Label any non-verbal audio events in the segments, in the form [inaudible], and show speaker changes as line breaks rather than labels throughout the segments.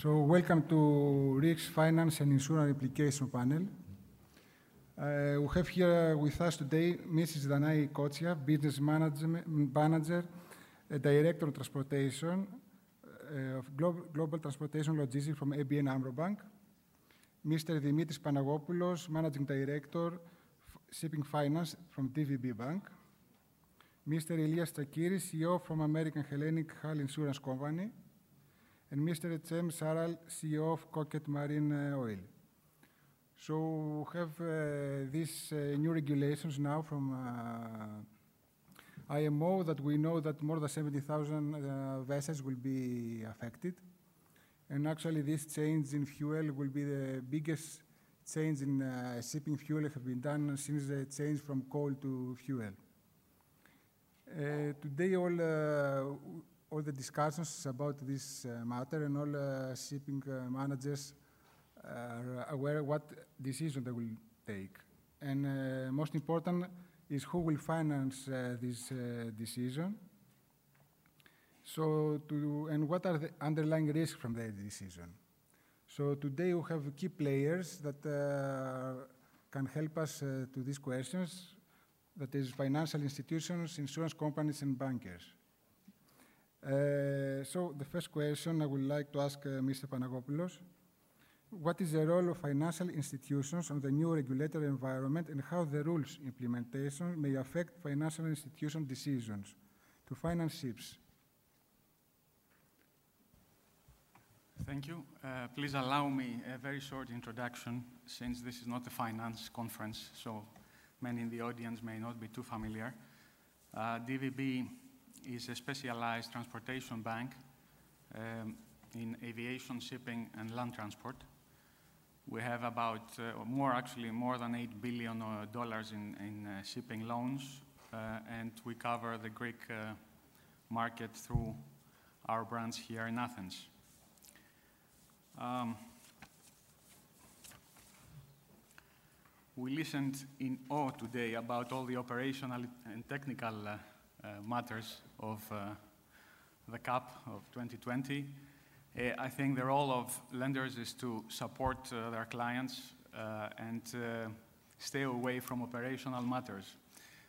So welcome to Risk Finance and Insurance Application Panel. Uh, we have here with us today Mrs. Danai Kotsia, Business Manager, uh, Director of Transportation uh, of Global, Global Transportation Logistics from ABN AMRO Bank. Mr. Dimitris Panagopoulos, Managing Director, Shipping Finance from DVB Bank. Mr. Elias Tsakiri, CEO from American Hellenic Hull Insurance Company, and Mr. H.M. Saral, CEO of Cockett Marine uh, Oil. So we have uh, these uh, new regulations now from uh, IMO that we know that more than 70,000 uh, vessels will be affected. And actually this change in fuel will be the biggest change in uh, shipping fuel that have been done since the change from coal to fuel. Today, all, all the discussions about this uh, matter and all uh, shipping uh, managers are aware what decision they will take. And most important is who will finance this decision. So, to, and what are the underlying risks from the decision? So today we have key players that uh, can help us uh, to these questions that is financial institutions, insurance companies, and bankers. Uh, so the first question I would like to ask uh, Mr. Panagopoulos. What is the role of financial institutions on the new regulatory environment and how the rules implementation may affect financial institution decisions to finance ships?
Thank you. Uh, please allow me a very short introduction since this is not a finance conference, so many in the audience may not be too familiar. Uh, DVB is a specialized transportation bank um, in aviation, shipping, and land transport. We have about, uh, more actually, more than $8 billion uh, in, in uh, shipping loans, uh, and we cover the Greek uh, market through our branch here in Athens. Um, we listened in awe today about all the operational and technical uh, matters of uh, the CAP of 2020. Uh, I think the role of lenders is to support uh, their clients and stay away from operational matters.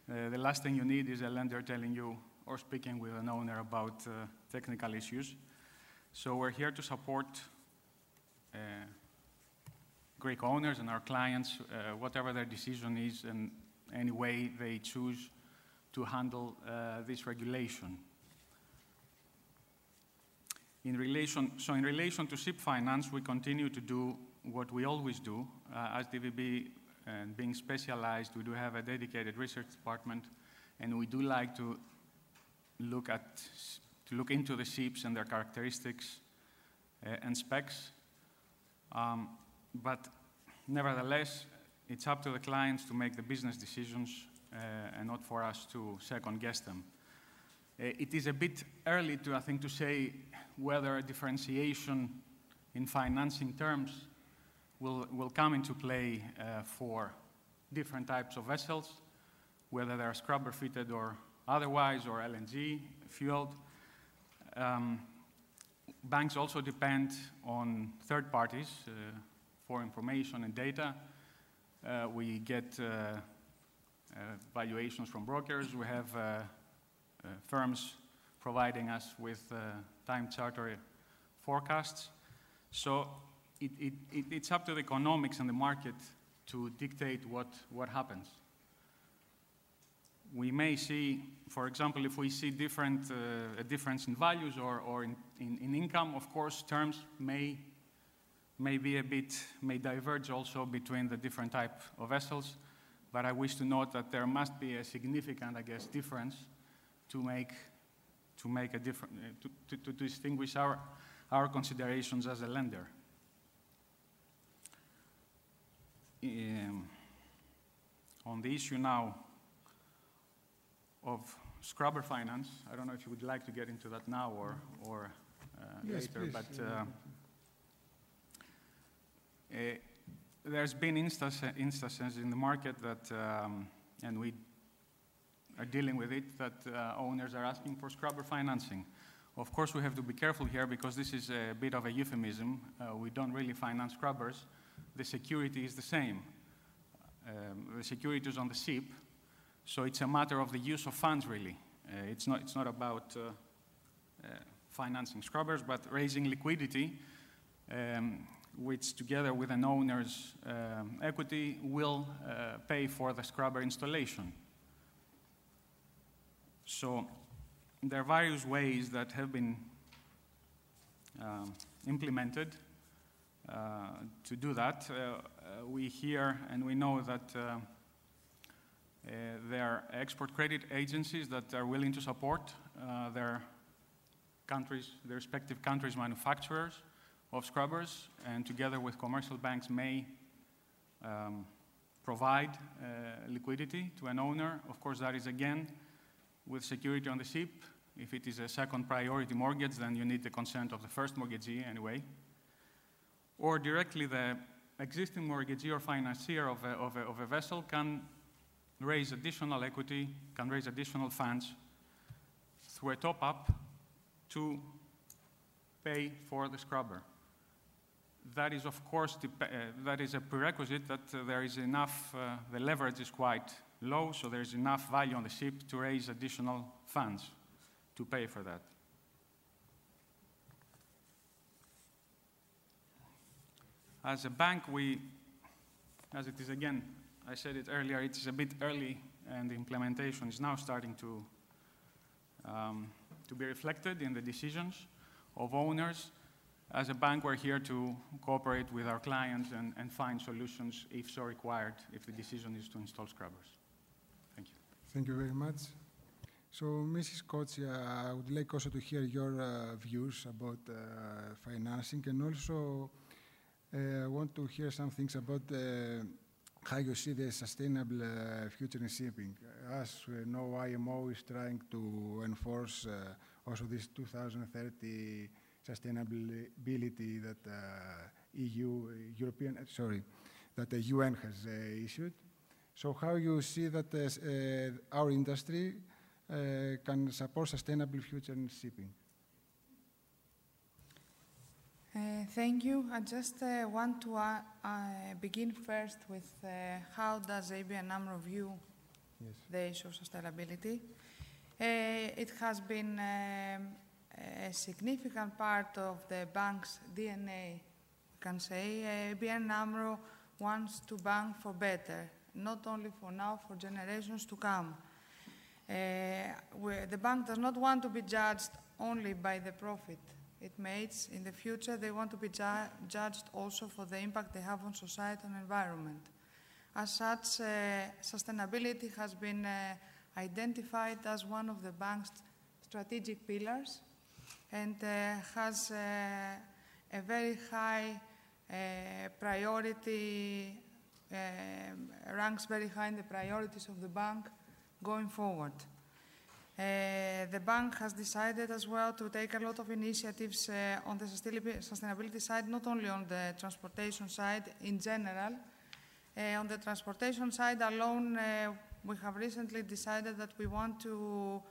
the last thing you need is a lender telling you or speaking with an owner about technical issues. So we're here to support uh, Greek owners and our clients, uh, whatever their decision is and any way they choose to handle uh, this regulation. In relation, so in relation to ship finance, we continue to do what we always do. Uh, as DVB and being specialized, we do have a dedicated research department, and we do like to look at to look into the ships and their characteristics uh, and specs um, but nevertheless, it's up to the clients to make the business decisions uh, and not for us to second guess them. Uh, it is a bit early to, I think, to say whether a differentiation in financing terms will, will come into play uh, for different types of vessels, whether they're scrubber fitted or otherwise, or LNG fueled. Um, banks also depend on third parties uh, for information and data. Uh, we get uh, Uh, valuations from brokers. We have uh, uh, firms providing us with time charter forecasts. So it, it, it, it's up to the economics and the market to dictate what, what happens we may see, for example, if we see different, uh, a difference in values or, or in, in, in, income, of course, terms may, may be a bit, may diverge also between the different type of vessels. But I wish to note that there must be a significant, I guess, difference to make, to make a different, uh, to, to, to distinguish our, our considerations as a lender. Um, on the issue now of scrubber finance. I don't know if you would like to get into that now or, or uh, yes, later, please. but uh, uh, there's been instance, instances in the market that, um, and we are dealing with it, that uh, owners are asking for scrubber financing. Of course, we have to be careful here because this is a bit of a euphemism. Uh, we don't really finance scrubbers. The security is the same. Um, the security is on the ship, so it's a matter of the use of funds, really. Uh, it's, not, it's not about uh, uh financing scrubbers, but raising liquidity, um, which together with an owner's um, equity will uh, pay for the scrubber installation. So there are various ways that have been um, implemented uh, to do that. Uh, uh, we hear and we know that uh, uh, there are export credit agencies that are willing to support uh, their countries, their respective countries' manufacturers of scrubbers, and together with commercial banks may um, provide liquidity to an owner. Of course, that is again with security on the ship. If it is a second priority mortgage, then you need the consent of the first mortgagee anyway. Or directly the existing mortgagee or financier of a, of a, of a vessel can raise additional equity, can raise additional funds through a top up to pay for the scrubber. That is, of course, uh, that is a prerequisite that uh, there is enough, uh, the leverage is quite low, so there's enough value on the ship to raise additional funds to pay for that. As a bank, we, as it is again, I said it earlier, it is a bit early and the implementation is now starting to, um, to be reflected in the decisions of owners. As a bank, we're here to cooperate with our clients and, and find solutions if so required, if the decision is to install scrubbers.
Thank you Thank you very much. So, Mrs. Kotsia, I would like also to hear your uh, views about uh, financing and also uh, I want to hear some things about uh, how you see the sustainable uh, future in shipping. As we know, IMO is trying to enforce also this 2030 sustainability that EU, European, sorry, that the UN has issued. So how you see that uh, our industry uh, can support sustainable future in shipping?
Uh, thank you. I just uh, want to uh, uh begin first with uh, how does ABN AMRO view yes. the issue of sustainability. it has been um, a significant part of the bank's DNA, we can say. ABN AMRO wants to bank for better, not only for now, for generations to come. Uh, the bank does not want to be judged only by the profit it makes in the future. They want to be ju judged also for the impact they have on society and environment. As such, uh, sustainability has been uh, identified as one of the bank's strategic pillars and uh, has uh, a very high uh, priority um, ranks very high in the priorities of the bank going forward. Uh, the bank has decided as well to take a lot of initiatives uh, on the sustainability side, not only on the transportation side in general. Uh, on the transportation side alone, we have recently decided that we want to,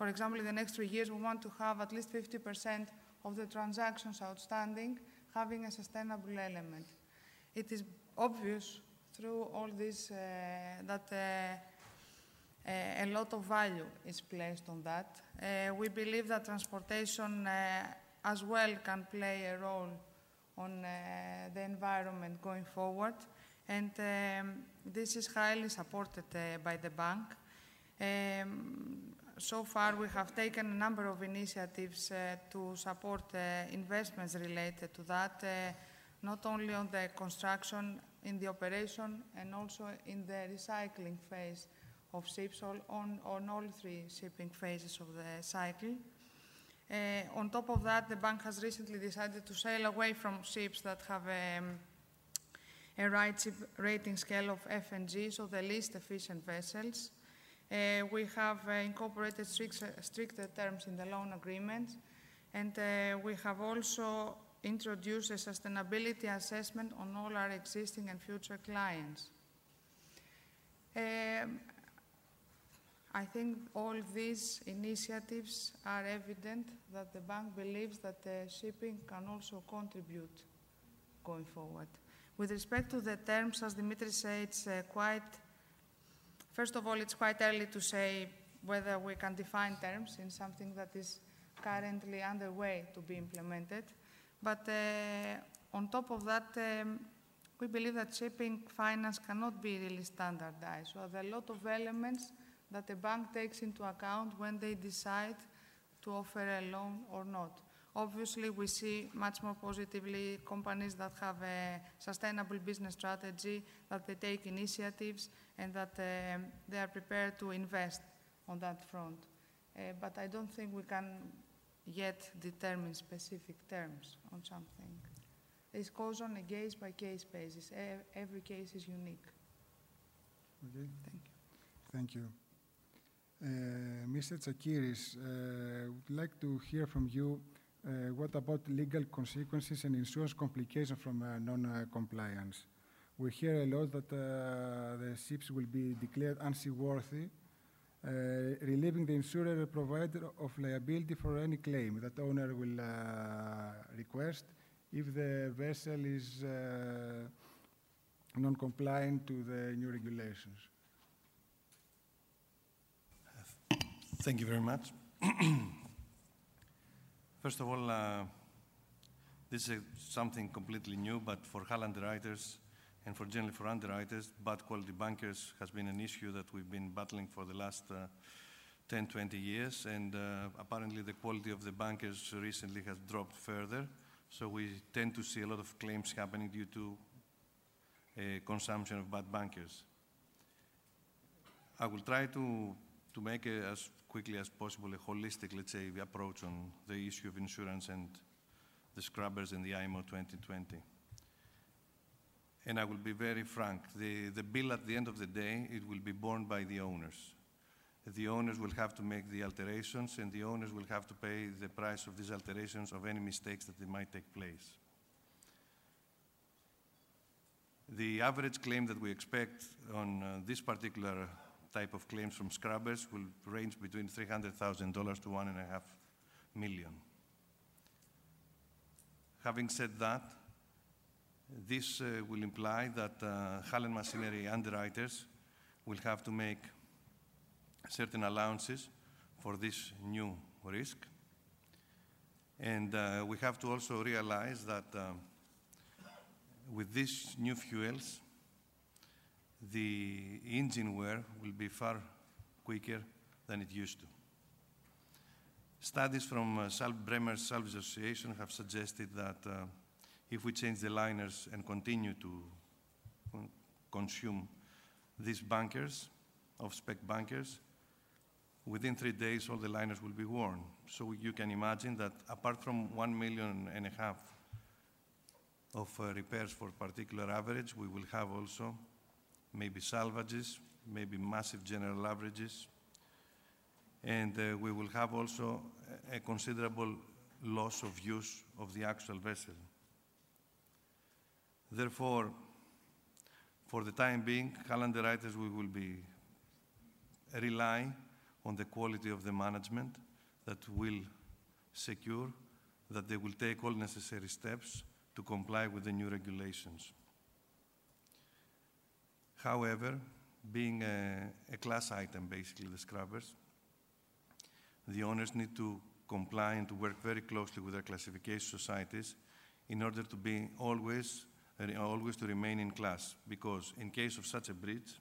for example, in the next three years, we want to have at least 50% of the transactions outstanding having a sustainable element. It is obvious through all this uh, that uh, a lot of value is placed on that. Uh, we believe that transportation as well can play a role on the environment going forward, and um, this is highly supported by the bank. Um, so far, we have taken a number of initiatives uh, to support uh, investments related to that, uh, not only on the construction in the operation and also in the recycling phase of ships on, on all three shipping phases of the cycle. Uh, on top of that, the bank has recently decided to sail away from ships that have um, a RightShip rating scale of F and G, so the least efficient vessels. Uh, we have uh, incorporated strict, stricter terms in the loan agreement, and uh, we have also introduced a sustainability assessment on all our existing and future clients. Um, I think all these initiatives are evident that the bank believes that uh, shipping can also contribute going forward. With respect to the terms, as Dimitri said, it's uh, quite, first of all, it's quite early to say whether we can define terms in something that is currently underway to be implemented. But uh, on top of that, um, we believe that shipping finance cannot be really standardized. So there are a lot of elements that a bank takes into account when they decide to offer a loan or not. Obviously, we see much more positively companies that have a sustainable business strategy, that they take initiatives, and that um, they are prepared to invest on that front. Uh, but I don't think we can yet determine specific terms on something. This goes on a case-by-case basis. Every case is unique.
Okay.
Thank you.
Thank you. Uh, Mr. Tsakiris, uh, would like to hear from you uh, what about legal consequences and insurance complications from uh, non-compliance? We hear a lot that uh, the ships will be declared unseaworthy, uh, relieving the insurer provider of liability for any claim that owner will request if the vessel is non-compliant to the new regulations.
Thank you very much. [clears throat] First of all, uh, this is something completely new, but for hull underwriters and for generally for underwriters, bad quality bunkers has been an issue that we've been battling for the last uh, 10, 20 years, and uh, apparently the quality of the bunkers recently has dropped further. So we tend to see a lot of claims happening due to consumption of bad bunkers. I will try to, to make a, as quickly as possible a holistic, let's say, approach on the issue of insurance and the scrubbers in the IMO 2020. And I will be very frank, the, the bill at the end of the day, it will be borne by the owners. The owners will have to make the alterations and the owners will have to pay the price of these alterations of any mistakes that might take place. The average claim that we expect on uh, this particular type of claims from scrubbers will range between $300,000 to 1.5 million. Having said that, this uh, will imply that uh, hull and machinery underwriters will have to make certain allowances for this new risk. And uh, we have to also realize that uh, with these new fuels, the engine wear will be far quicker than it used to. Studies from uh, Braemar's Salvage Association have suggested that uh, if we change the liners and continue to consume these bunkers, off-spec bunkers, within three days all the liners will be worn. So you can imagine that apart from one million and a half of uh, repairs for particular average, we will have also maybe salvages, maybe massive general averages, and uh, we will have also a considerable loss of use of the actual vessel. Therefore, for the time being, hull underwriters, we will be rely on the quality of the management that will secure that they will take all necessary steps to comply with the new regulations. However, being a, a, class item, basically, the scrubbers, the owners need to comply and to work very closely with their classification societies in order to be always, always to remain in class. Because in case of such a breach,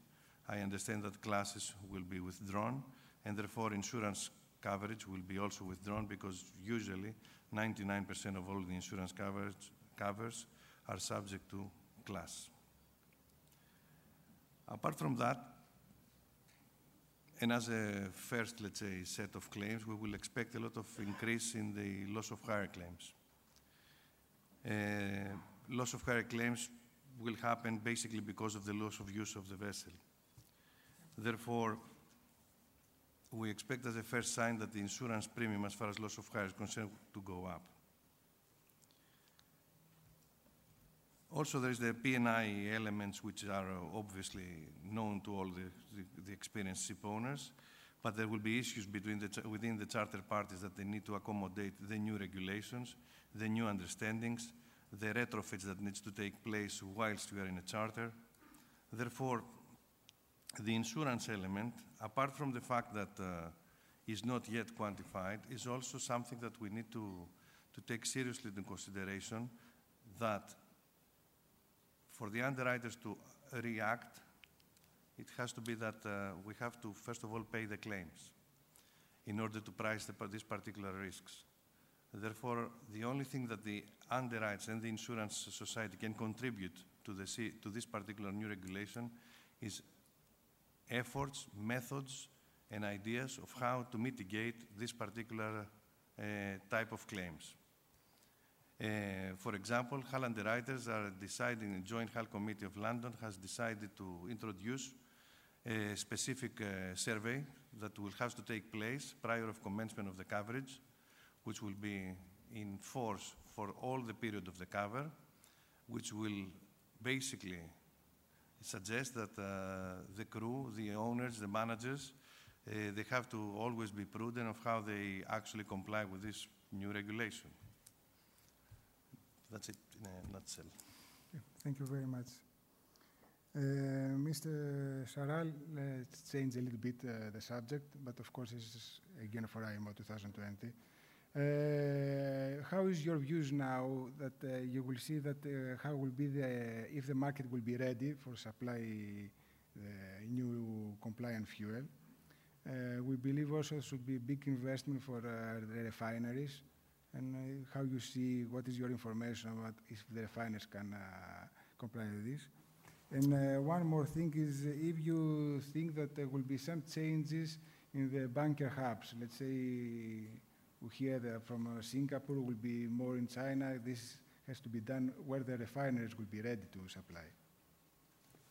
I understand that classes will be withdrawn, and therefore insurance coverage will be also withdrawn because usually 99% of all the insurance coverage, covers are subject to class. Apart from that, and as a first, let's say, set of claims, we will expect a lot of increase in the loss of hire claims. Uh, loss of hire claims will happen basically because of the loss of use of the vessel. Therefore, we expect as a first sign that the insurance premium as far as loss of hire is concerned to go up. Also, there is the P&I elements, which are uh, obviously known to all the, the, the experienced ship owners, but there will be issues between the, within the charter parties that they need to accommodate the new regulations, the new understandings, the retrofits that needs to take place whilst we are in a charter. Therefore, the insurance element, apart from the fact that uh, is not yet quantified, is also something that we need to, to take seriously into consideration that for the underwriters to react, it has to be that uh, we have to, first of all, pay the claims in order to price the, these particular risks. Therefore, the only thing that the underwriters and the insurance society can contribute to, the, to this particular new regulation is efforts, methods, and ideas of how to mitigate this particular uh, type of claims. Uh, for example, hull underwriters are deciding, the Joint Hull Committee of London has decided to introduce a specific uh, survey that will have to take place prior of commencement of the coverage, which will be in force for all the period of the cover, which will basically suggest that uh, the crew, the owners, the managers, uh, they have to always be prudent of how they actually comply with this new regulation. That's it in a nutshell.
Thank you very much. Uh, Mr. Saral, let's change a little bit uh, the subject, but of course this is again for IMO 2020. Uh, how is your views now that uh, you will see that uh, how will be the if the market will be ready for supply the new compliant fuel? Uh, we believe also should be big investment for the refineries and uh, how you see what is your information about if the refineries can uh, comply with this. And uh, one more thing is if you think that there will be some changes in the bunker hubs, let's say we hear that from Singapore will be more in China, this has to be done where the refineries will be ready to supply.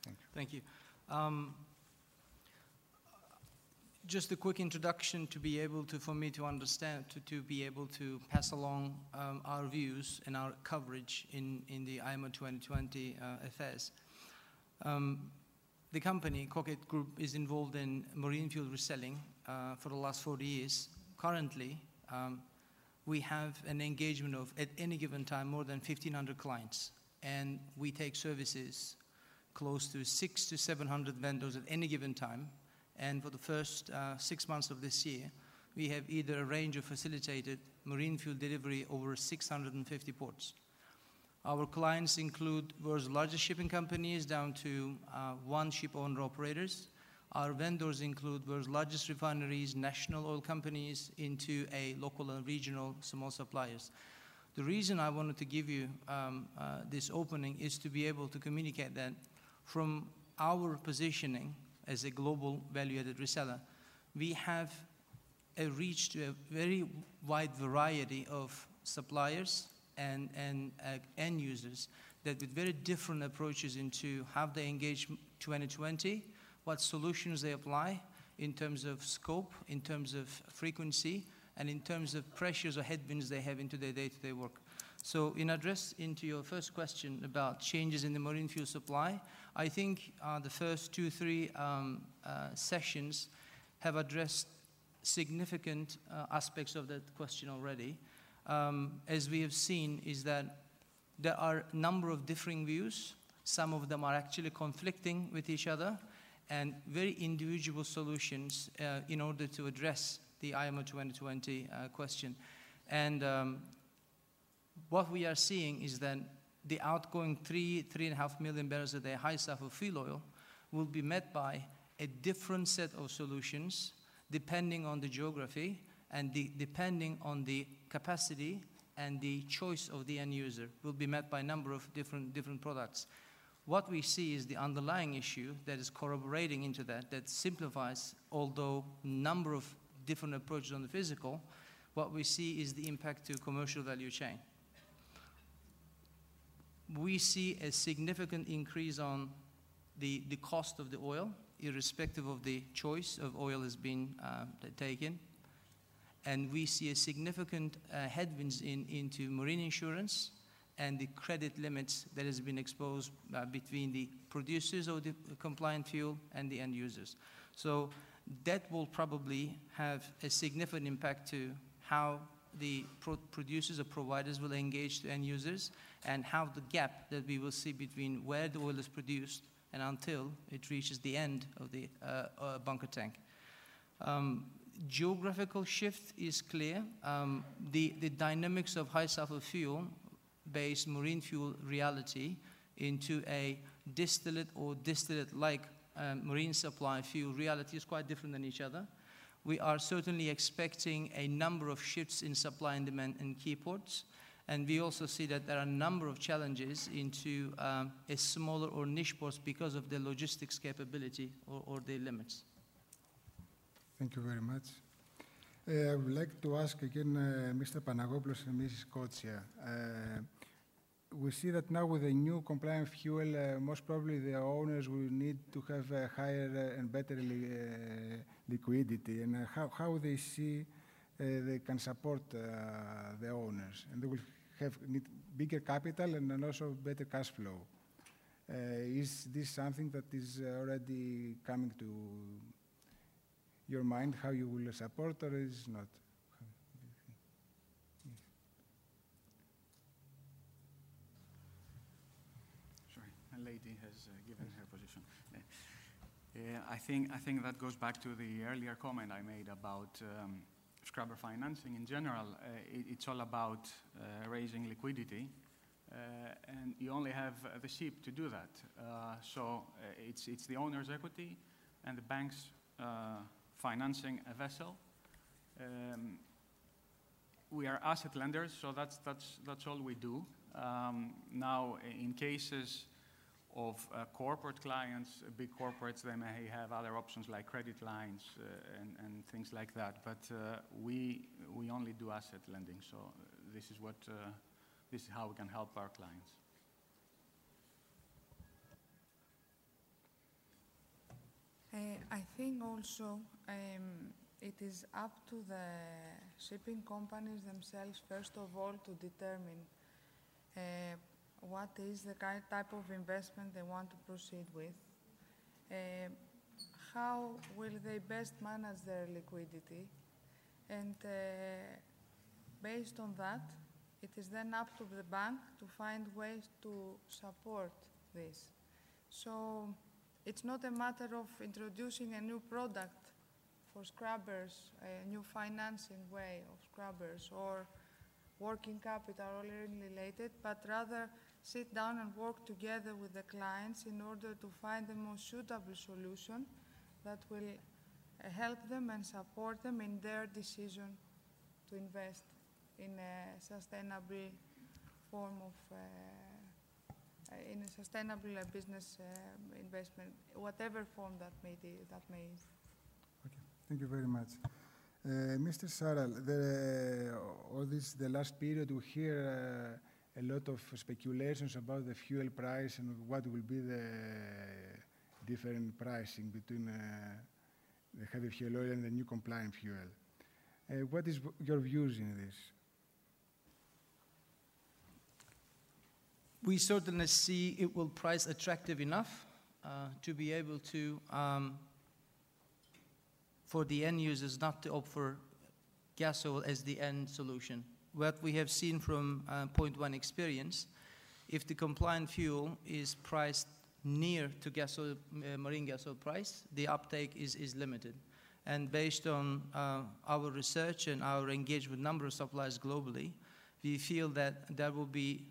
Thank you. Thank you. Um, just a quick introduction to be able to, for me to understand, to, to be able to pass along um, our views and our coverage in, in the IMO 2020 uh, affairs. Um, the company, Cockett Group, is involved in marine fuel reselling uh, for the last 40 years. Currently, um, we have an engagement of, at any given time, more than 1,500 clients. And we take services close to six to 700 vendors at any given time and for the first uh, six months of this year, we have either arranged or facilitated marine fuel delivery over 650 ports. Our clients include world's largest shipping companies down to uh, one ship owner operators. Our vendors include world's largest refineries, national oil companies, into a local and regional small suppliers. The reason I wanted to give you um, uh, this opening is to be able to communicate that from our positioning as a global value-added reseller, we have a reach to a very wide variety of suppliers and, and uh, end users that with very different approaches into how they engage 2020, what solutions they apply in terms of scope, in terms of frequency, and in terms of pressures or headwinds they have into their day-to-day -day work. So in address into your first question about changes in the marine fuel supply, I think uh, the first two, three um, uh, sessions have addressed significant uh, aspects of that question already. Um, as we have seen, is that there are a number of differing views. Some of them are actually conflicting with each other, and very individual solutions uh, in order to address the IMO 2020 uh, question. And um, what we are seeing is that the outgoing three, three and a half million barrels a day high sulfur fuel oil will be met by a different set of solutions depending on the geography and the, depending on the capacity and the choice of the end user will be met by a number of different, different products. What we see is the underlying issue that is corroborating into that, that simplifies, although number of different approaches on the physical, what we see is the impact to commercial value chain we see a significant increase on the, the cost of the oil, irrespective of the choice of oil has been uh, taken. And we see a significant uh, headwinds in, into marine insurance and the credit limits that has been exposed uh, between the producers of the compliant fuel and the end users. So that will probably have a significant impact to how the pro producers or providers will engage the end users and how the gap that we will see between where the oil is produced and until it reaches the end of the uh, uh, bunker tank. Um, geographical shift is clear. Um, the, the dynamics of high sulfur fuel based marine fuel reality into a distillate or distillate like um, marine supply fuel reality is quite different than each other. We are certainly expecting a number of shifts in supply and demand in key ports. And we also see that there are a number of challenges into um, a smaller or niche ports because of the logistics capability or, or the limits.
Thank you very much. Uh, I would like to ask again uh, Mr. Panagopoulos and Mrs. Kotsia. Uh, we see that now with the new compliant fuel, uh, most probably the owners will need to have a higher uh, and better li uh, liquidity, and how, how they see they can support the owners, and they will have need bigger capital and, and also better cash flow. is this something that is already coming to your mind, how you will support, or is not?
Lady has uh, given her position. Uh, I, think, I think that goes back to the earlier comment I made about um, scrubber financing in general. Uh, it, it's all about raising liquidity. Uh, and you only have uh, the ship to do that. Uh, so it's, it's the owner's equity and the bank's financing a vessel. Um, we are asset lenders, so that's, that's, that's all we do. Um, now, in cases of uh, corporate clients, uh, big corporates, they may have other options like credit lines uh, and, and, things like that. But uh, we, we only do asset lending, so uh, this is, what, this is how we can help our clients.
I think also um, it is up to the shipping companies themselves, first of all, to determine what is the kind type of investment they want to proceed with, uh, how will they best manage their liquidity, and uh, based on that, it is then up to the bank to find ways to support this. So it's not a matter of introducing a new product for scrubbers, a new financing way of scrubbers, or working capital already related, but rather sit down and work together with the clients in order to find the most suitable solution that will help them and support them in their decision to invest in a sustainable form of uh in a sustainable uh, business uh, investment, whatever form that may be, that may.
Okay, thank you very much. Uh, Mr. Saral, the, all this the last period we hear a lot of speculations about the fuel price and what will be the different pricing between uh, the heavy fuel oil and the new compliant fuel. Uh, what is your views in this?
We certainly see it will price attractive enough uh, to be able to, um, for the end users not to opt for gas oil as the end solution what we have seen from uh, point one experience, if the compliant fuel is priced near to gas oil, uh, marine gas oil price, the uptake is, is limited. And based on uh, our research and our engagement with number of suppliers globally, we feel that there will be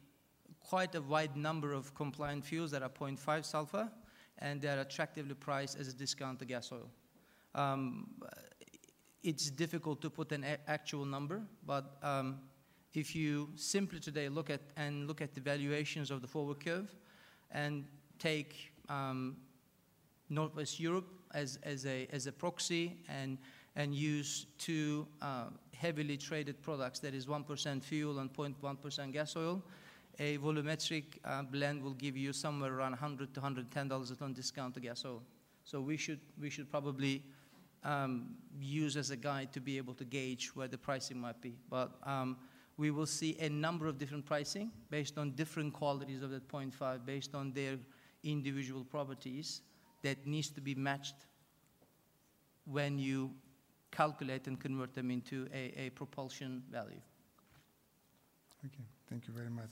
quite a wide number of compliant fuels that are 0.5 sulfur, and they are attractively priced as a discount to gas oil. Um, it's difficult to put an actual number, but um, if you simply today look at and look at the valuations of the forward curve and take um, Northwest Europe as, as, a, as a proxy and, and use two uh, heavily traded products, that is 1% fuel and 0.1% gas oil, a volumetric uh, blend will give you somewhere around 100 to $110 a ton discount to gas oil. So we should, we should probably um, use as a guide to be able to gauge where the pricing might be. But um, we will see a number of different pricing based on different qualities of that 0.5, based on their individual properties that needs to be matched when you calculate and convert them into a, a propulsion value.
Okay, thank you very much.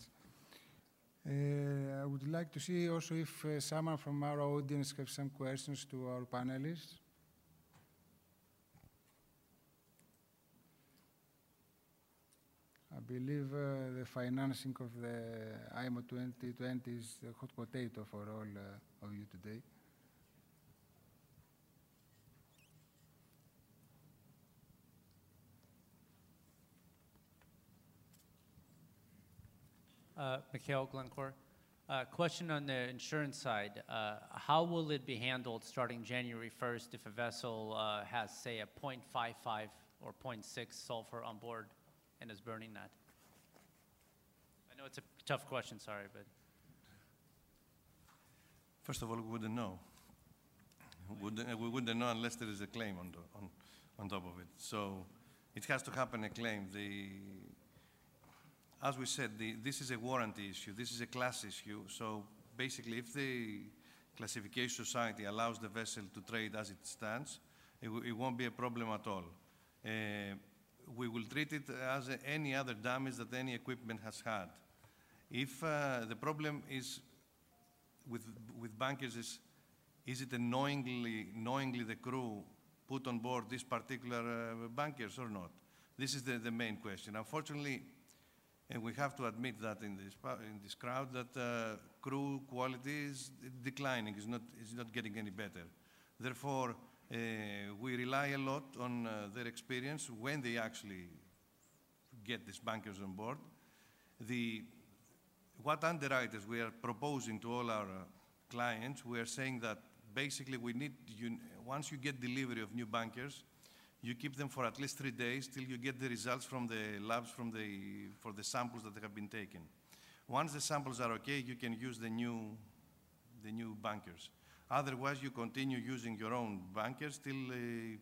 Uh, I would like to see also if uh, someone from our audience have some questions to our panelists. Believe the financing of the IMO 2020 is a hot potato for all uh, of you today.
Uh, Mikhail Glencore. Uh, question on the insurance side. Uh, how will it be handled starting January 1st if a vessel uh, has, say, a 0.55 or 0.6 sulfur on board and is burning that? I know it's a tough question, sorry, but.
First of all, we wouldn't know. Wouldn't, we wouldn't know unless there is a claim on, the, on, on top of it. So it has to happen a claim. The, as we said, the, this is a warranty issue. This is a class issue. So basically, if the classification society allows the vessel to trade as it stands, it, it won't be a problem at all. Uh, we will treat it as any other damage that any equipment has had. If uh, the problem is with, with bunkers is, is it knowingly, knowingly the crew put on board these particular uh, bunkers or not? This is the, the main question. Unfortunately, and we have to admit that in this, in this crowd, that uh, crew quality is declining, is not, is not getting any better. Therefore, we rely a lot on uh, their experience when they actually get these bunkers on board. The, what underwriters we are proposing to all our uh, clients, we are saying that basically we need, you, once you get delivery of new bunkers, you keep them for at least three days till you get the results from the labs from the, for the samples that have been taken. Once the samples are okay, you can use the new, the new bunkers. Otherwise, you continue using your own bunkers till, uh,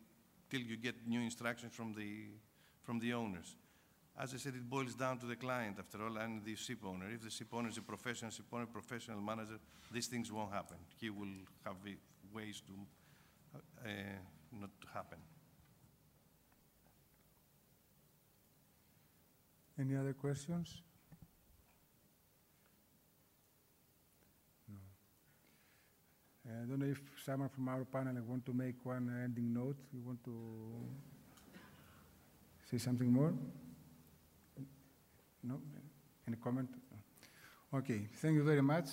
till you get new instructions from the, from the owners. As I said, it boils down to the client, after all, and the ship owner. If the ship owner is a professional ship owner, professional manager, these things won't happen. He will have ways to uh, not happen.
Any other questions? Uh, I don't know if someone from our panel want to make one ending note. You want to say something more? No? Any comment? Okay, thank you very much.